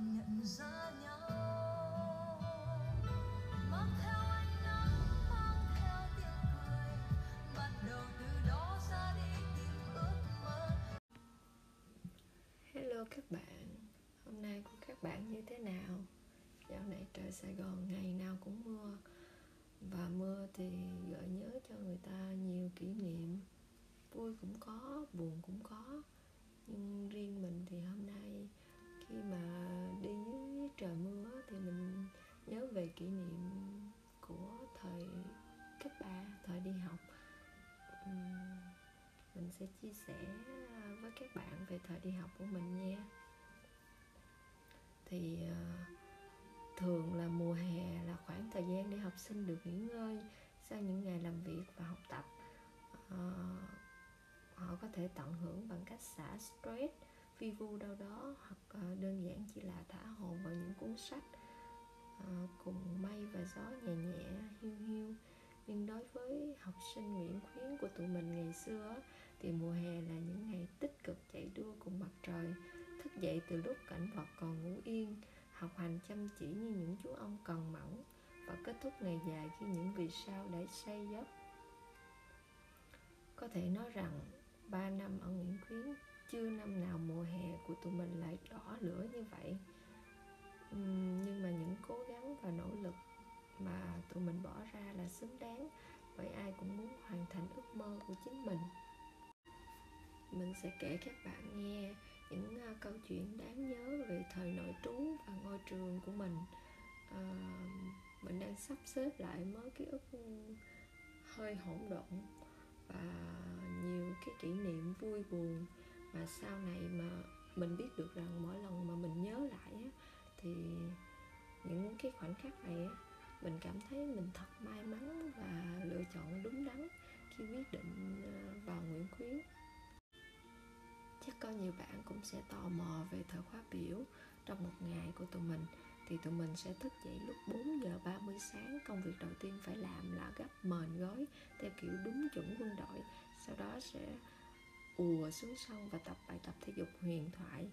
nhận ra nhau. Mang theo ánh nắng mang theo tiếng cười bắt đầu từ đó ra đi tìm ước mơ. Hello các bạn, hôm nay của các bạn như thế nào? Dạo này trời Sài Gòn ngày nào cũng mưa Và mưa thì gợi nhớ cho người ta nhiều kỷ niệm. Vui cũng có, buồn cũng có Nhưng riêng mình thì hôm nay khi mà đi dưới trời mưa thì mình nhớ về kỷ niệm của thời cấp 3, thời đi học. Mình sẽ chia sẻ với các bạn về thời đi học của mình nha. Thì ờ, thường là mùa hè là khoảng thời gian để học sinh được nghỉ ngơi sau những ngày làm việc và học tập. Ờ, họ có thể tận hưởng bằng cách xả stress vi vu đâu đó, hoặc ờ, đơn giản chỉ là thả hồn vào những cuốn sách ờ, cùng mây và gió nhẹ nhẹ, hiu hiu. Nhưng đối với học sinh Nguyễn Khuyến của tụi mình ngày xưa thì mùa hè là những ngày tích cực chạy đua cùng mặt trời, thức dậy từ lúc cảnh vật còn ngủ yên, học hành chăm chỉ như những chú ong cần mẫn và kết thúc ngày dài khi những vì sao đã say giấc. Có thể nói rằng ba năm ở Nguyễn Khuyến bởi ai cũng muốn hoàn thành ước mơ của chính mình. Mình sẽ kể các bạn nghe những uh, câu chuyện đáng nhớ về thời nội trú và ngôi trường của mình. Uh, mình đang sắp xếp lại mới ký ức ừ, hơi hỗn độn và nhiều cái kỷ niệm vui buồn mà sau này mà mình biết được rằng mỗi lần mà mình nhớ lại á, thì những cái khoảnh khắc này á, mình cảm thấy mình thật may mắn và lựa chọn đúng đắn khi quyết định ờ, vào Nguyễn Khuyến chắc có nhiều bạn cũng sẽ tò mò về thời khóa biểu trong một ngày của tụi mình, thì tụi mình sẽ thức dậy lúc 4 giờ 30 sáng. Công việc đầu tiên phải làm là gấp mền gói theo kiểu đúng chuẩn quân đội, sau đó sẽ ùa xuống sông và tập bài tập thể dục huyền thoại.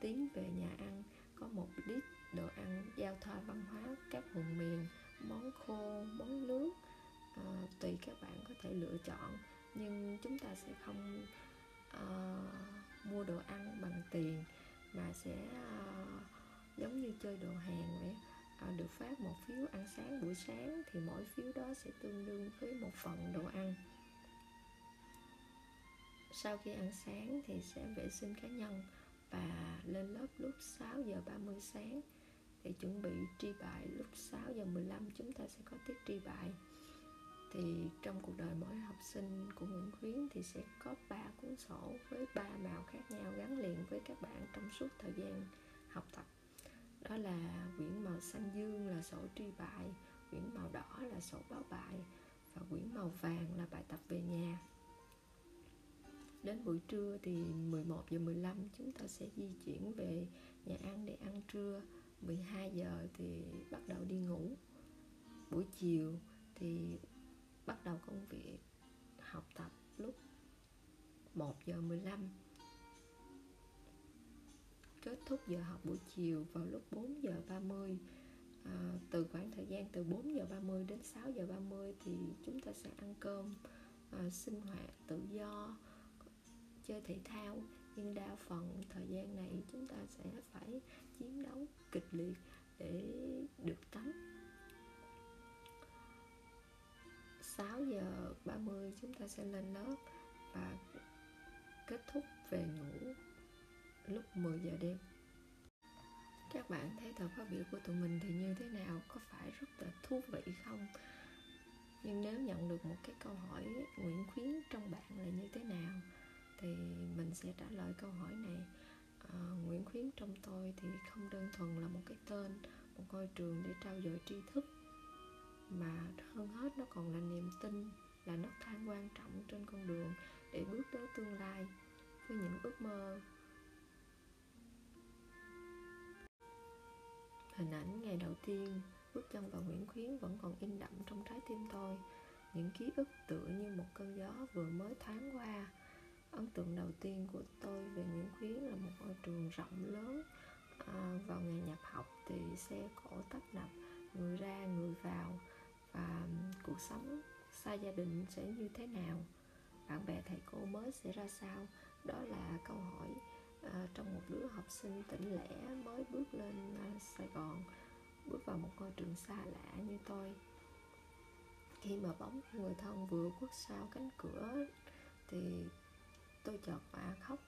Tiến về nhà ăn, có một lít đồ ăn giao thoa văn hóa các vùng miền món khô món nướng à, ờ, tùy các bạn có thể lựa chọn. Nhưng chúng ta sẽ không à, mua đồ ăn bằng tiền mà sẽ à, giống như chơi đồ hàng vậy. À, được phát một phiếu ăn sáng buổi sáng thì mỗi phiếu đó sẽ tương đương với một phần đồ ăn. Sau khi ăn sáng thì sẽ vệ sinh cá nhân và lên lớp lúc 6 giờ 30 sáng để chuẩn bị tri bài lúc 6 giờ 15 chúng ta sẽ có tiết tri bài. Thì trong cuộc đời mỗi học sinh của Nguyễn Khuyến thì sẽ có ba cuốn sổ với ba màu khác nhau gắn liền với các bạn trong suốt thời gian học tập. Đó là quyển màu xanh dương là sổ tri bài, quyển màu đỏ là sổ báo bài, và quyển màu vàng là bài tập về nhà. Đến buổi trưa thì 11 giờ 15 chúng ta sẽ di chuyển về nhà ăn để ăn trưa. 12 giờ thì bắt đầu đi ngủ. Buổi chiều thì bắt đầu công việc học tập lúc 1 giờ 15 kết thúc giờ học buổi chiều vào lúc 4 giờ 30 à, từ khoảng thời gian từ 4 giờ 30 đến 6 giờ 30 thì chúng ta sẽ ăn cơm à, sinh hoạt tự do chơi thể thao. Nhưng đa phần thời gian này chúng ta sẽ phải chiến đấu kịch liệt để được tắm 6 giờ 30 chúng ta sẽ lên lớp và kết thúc về ngủ lúc 10 giờ đêm. Các bạn thấy thời phát biểu của tụi mình thì như thế nào? Có phải rất là thú vị không? Nhưng nếu nhận được một cái câu hỏi nguyện khuyến trong bạn là như thế nào, thì mình sẽ trả lời câu hỏi này à, nguyễn khuyến trong tôi thì không đơn thuần là một cái tên một ngôi trường để trao dồi tri thức mà hơn hết nó còn là niềm tin là nấc thang quan trọng trên con đường để bước tới tương lai với những ước mơ. Hình ảnh ngày đầu tiên bước chân vào Nguyễn Khuyến vẫn còn in đậm trong trái tim tôi. Những ký ức tựa như một cơn gió vừa mới thoáng qua ấn tượng đầu tiên của tôi về Nguyễn Khuyến là một ngôi trường rộng lớn. À, vào ngày nhập học thì xe cổ tấp nập người ra người vào và cuộc sống xa gia đình sẽ như thế nào? Bạn bè thầy cô mới sẽ ra sao? Đó là câu hỏi à, trong một đứa học sinh tỉnh lẻ mới bước lên à, Sài Gòn bước vào một ngôi trường xa lạ như tôi. Khi mà bóng người thân vừa khuất sau cánh cửa thì tôi chợt òa khóc.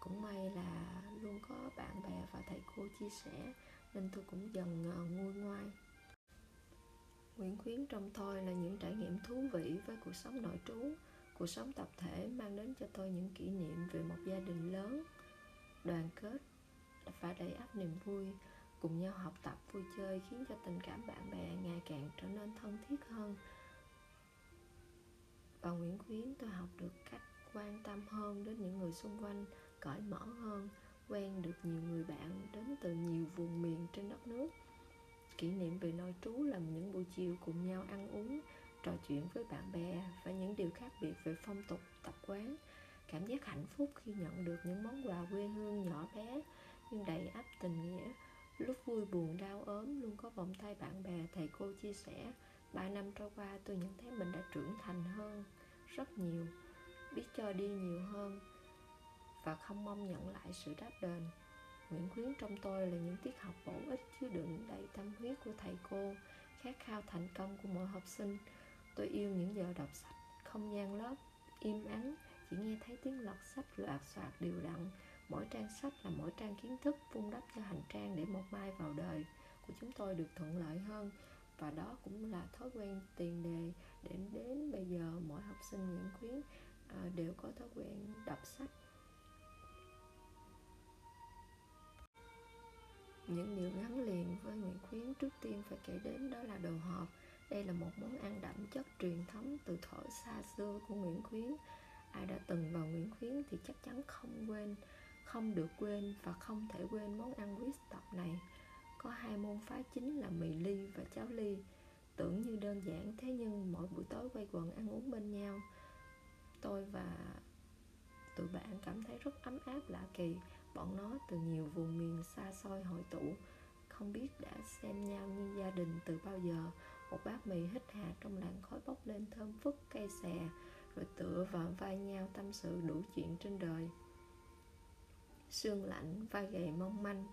Cũng may là luôn có bạn bè và thầy cô chia sẻ, nên tôi cũng dần ờ, nguôi ngoai. Nguyễn Khuyến trong tôi là những trải nghiệm thú vị với cuộc sống nội trú, cuộc sống tập thể mang đến cho tôi những kỷ niệm về một gia đình lớn, đoàn kết và đầy ắp niềm vui, cùng nhau học tập, vui chơi khiến cho tình cảm bạn bè ngày càng trở nên thân thiết hơn. Và Nguyễn Khuyến, tôi học được cách quan tâm hơn đến những người xung quanh, cởi mở hơn, quen được nhiều người bạn đến từ nhiều vùng miền trên đất nước. Kỷ niệm về nội trú là những buổi chiều cùng nhau ăn uống, trò chuyện với bạn bè và những điều khác biệt về phong tục, tập quán. Cảm giác hạnh phúc khi nhận được những món quà quê hương nhỏ bé, nhưng đầy ắp tình nghĩa. Lúc vui buồn, đau ốm, luôn có vòng tay bạn bè thầy cô chia sẻ, ba năm trôi qua tôi nhận thấy mình đã trưởng thành hơn rất nhiều biết cho đi nhiều hơn và không mong nhận lại sự đáp đền Nguyễn Khuyến trong tôi là những tiết học bổ ích chứa đựng đầy tâm huyết của thầy cô, khát khao thành công của mỗi học sinh. Tôi yêu những giờ đọc sách, không gian lớp, im ắng, chỉ nghe thấy tiếng lật sách loạt soạt đều đặn. Mỗi trang sách là mỗi trang kiến thức vun đắp cho hành trang để một mai vào đời của chúng tôi được thuận lợi hơn và đó cũng là thói quen tiền đề để đến bây giờ mỗi học sinh Nguyễn Khuyến à, đều có thói quen đọc sách. Những điều gắn liền với Nguyễn Khuyến trước tiên phải kể đến đó là đồ hộp. Đây là một món ăn đậm chất truyền thống từ thuở xa xưa của Nguyễn Khuyến. Ai đã từng vào Nguyễn Khuyến thì chắc chắn không quên không được quên và không thể quên món ăn quý tộc này. Có hai môn phái chính là mì ly và cháo ly. Tưởng như đơn giản thế nhưng mỗi buổi tối quay quần ăn uống bên nhau tôi và tụi bạn cảm thấy rất ấm áp, lạ kỳ. Bọn nó từ nhiều vùng miền xa xôi hội tụ, không biết đã xem nhau như gia đình từ bao giờ. Một bát mì hít hà trong làn khói bốc lên thơm phức cây xè, rồi tựa vào vai nhau tâm sự đủ chuyện trên đời. Sương lạnh vai gầy mong manh,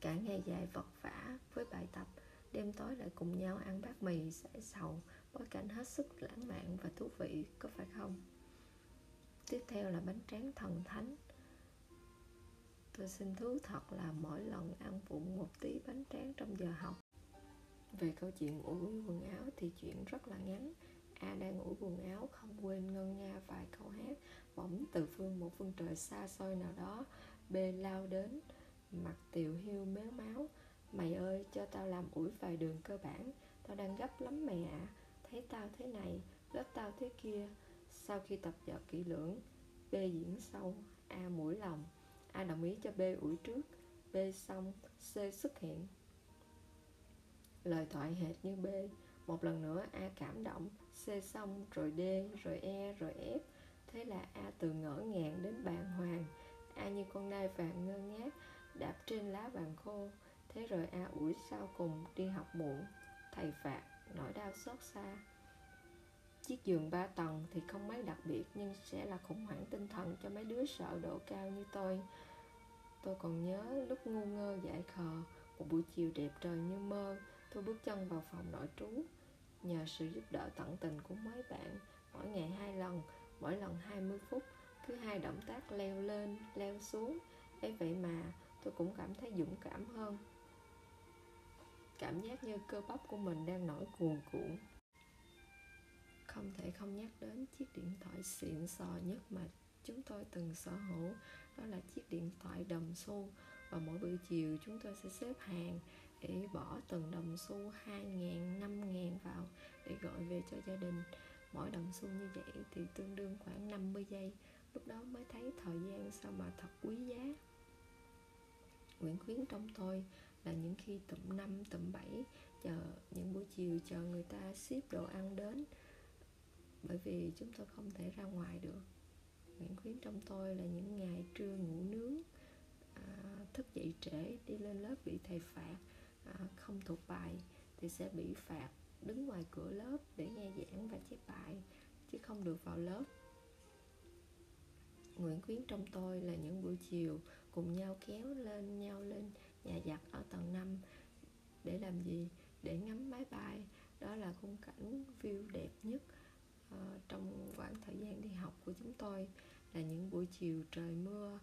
cả ngày dài vật vả với bài tập. Đêm tối lại cùng nhau ăn bát mì giải sầu bối cảnh hết sức lãng mạn và thú vị, có phải không? Tiếp theo là bánh tráng thần thánh. Tôi xin thú thật là mỗi lần ăn vụng một tí bánh tráng trong giờ học. Về câu chuyện ủi quần áo thì chuyện rất là ngắn. A đang ủi quần áo, không quên ngân nga vài câu hát, bỗng từ phương một phương trời xa xôi nào đó B lao đến. Mặt tiều hiu méo máu, mày ơi, cho tao làm ủi vài đường cơ bản, tao đang gấp lắm mày ạ. à thấy tao thế này, lớp tao thế kia. Sau khi tập dượt kỹ lưỡng, B diễn sâu A mũi lòng, A đồng ý cho B ủi trước, B xong C xuất hiện. Lời thoại hệt như B. Một lần nữa A cảm động, C xong, rồi D, rồi E rồi F. Thế là A từ ngỡ ngàng đến bàng hoàng. A như con nai vàng ngơ ngác, đạp trên lá vàng khô. Thế rồi A ủi sau cùng đi học muộn. Thầy phạt nỗi đau xót xa. Chiếc giường ba tầng thì không mấy đặc biệt, nhưng sẽ là khủng hoảng tinh thần cho mấy đứa sợ độ cao như tôi. Tôi còn nhớ lúc ngu ngơ dại khờ một buổi chiều đẹp trời như mơ, tôi bước chân vào phòng nội trú. Nhờ sự giúp đỡ tận tình của mấy bạn, mỗi ngày hai lần, mỗi lần 20 phút, cứ hai động tác leo lên, leo xuống. Ấy vậy mà tôi cũng cảm thấy dũng cảm hơn cảm giác như cơ bắp của mình đang nổi cuồn cuộn. Không thể không nhắc đến chiếc điện thoại xịn sò nhất mà chúng tôi từng sở hữu, đó là chiếc điện thoại đồng xu. Và mỗi buổi chiều chúng tôi sẽ xếp hàng để bỏ từng đồng xu 2.000 5.000 vào để gọi về cho gia đình. Mỗi đồng xu như vậy thì tương đương khoảng 50 giây. Lúc đó mới thấy thời gian sao mà thật quý giá. Nguyễn Khuyến trong tôi là những khi tụm năm tụm bảy chờ những buổi chiều chờ người ta ship đồ ăn đến. Bởi vì chúng tôi không thể ra ngoài được. Nguyễn Khuyến trong tôi là những ngày trưa ngủ nướng à, thức dậy trễ đi lên lớp bị thầy phạt à, không thuộc bài thì sẽ bị phạt đứng ngoài cửa lớp để nghe giảng và chép bài chứ không được vào lớp. Nguyễn Khuyến trong tôi là những buổi chiều cùng nhau kéo lên nhau lên nhà giặt ở tầng 5 để làm gì? Để ngắm máy bay. Đó là khung cảnh view đẹp nhất uh, trong khoảng thời gian đi học của chúng tôi là những buổi chiều trời mưa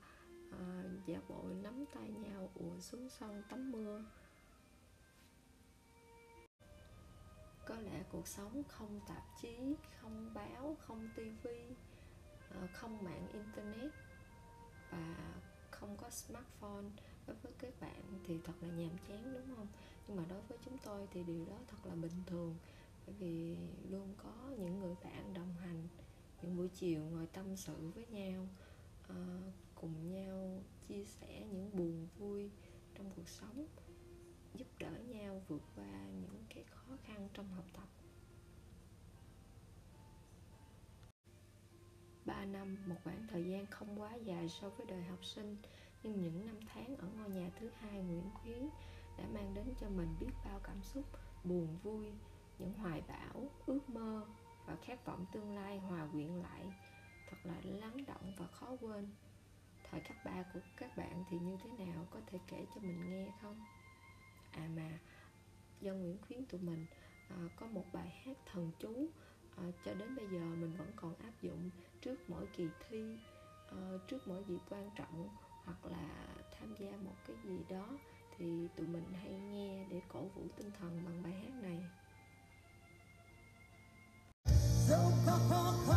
uh, giả bộ nắm tay nhau ùa xuống sông tắm mưa có lẽ cuộc sống không tạp chí không báo không tivi uh, ờ, không mạng internet và không có smartphone đối với các bạn thì thật là nhàm chán đúng không? Nhưng mà đối với chúng tôi thì điều đó thật là bình thường. Bởi vì luôn có những người bạn đồng hành những buổi chiều ngồi tâm sự với nhau à, cùng nhau chia sẻ những buồn vui trong cuộc sống giúp đỡ nhau vượt qua những cái khó khăn trong học tập. 3 năm, một khoảng thời gian không quá dài so với đời học sinh nhưng những năm tháng ở ngôi nhà thứ hai Nguyễn Khuyến đã mang đến cho mình biết bao cảm xúc buồn vui, những hoài bão, ước mơ và khát vọng tương lai hòa quyện lại thật là lắng động và khó quên. Thời cấp ba của các bạn thì như thế nào? Có thể kể cho mình nghe không? À mà do Nguyễn Khuyến tụi mình à, có một bài hát thần chú à, cho đến bây giờ mình vẫn còn áp dụng trước mỗi kỳ thi à, trước mỗi dịp quan trọng hoặc là tham gia một cái gì đó thì tụi mình hay nghe để cổ vũ tinh thần bằng bài hát này. Dẫu có khó khăn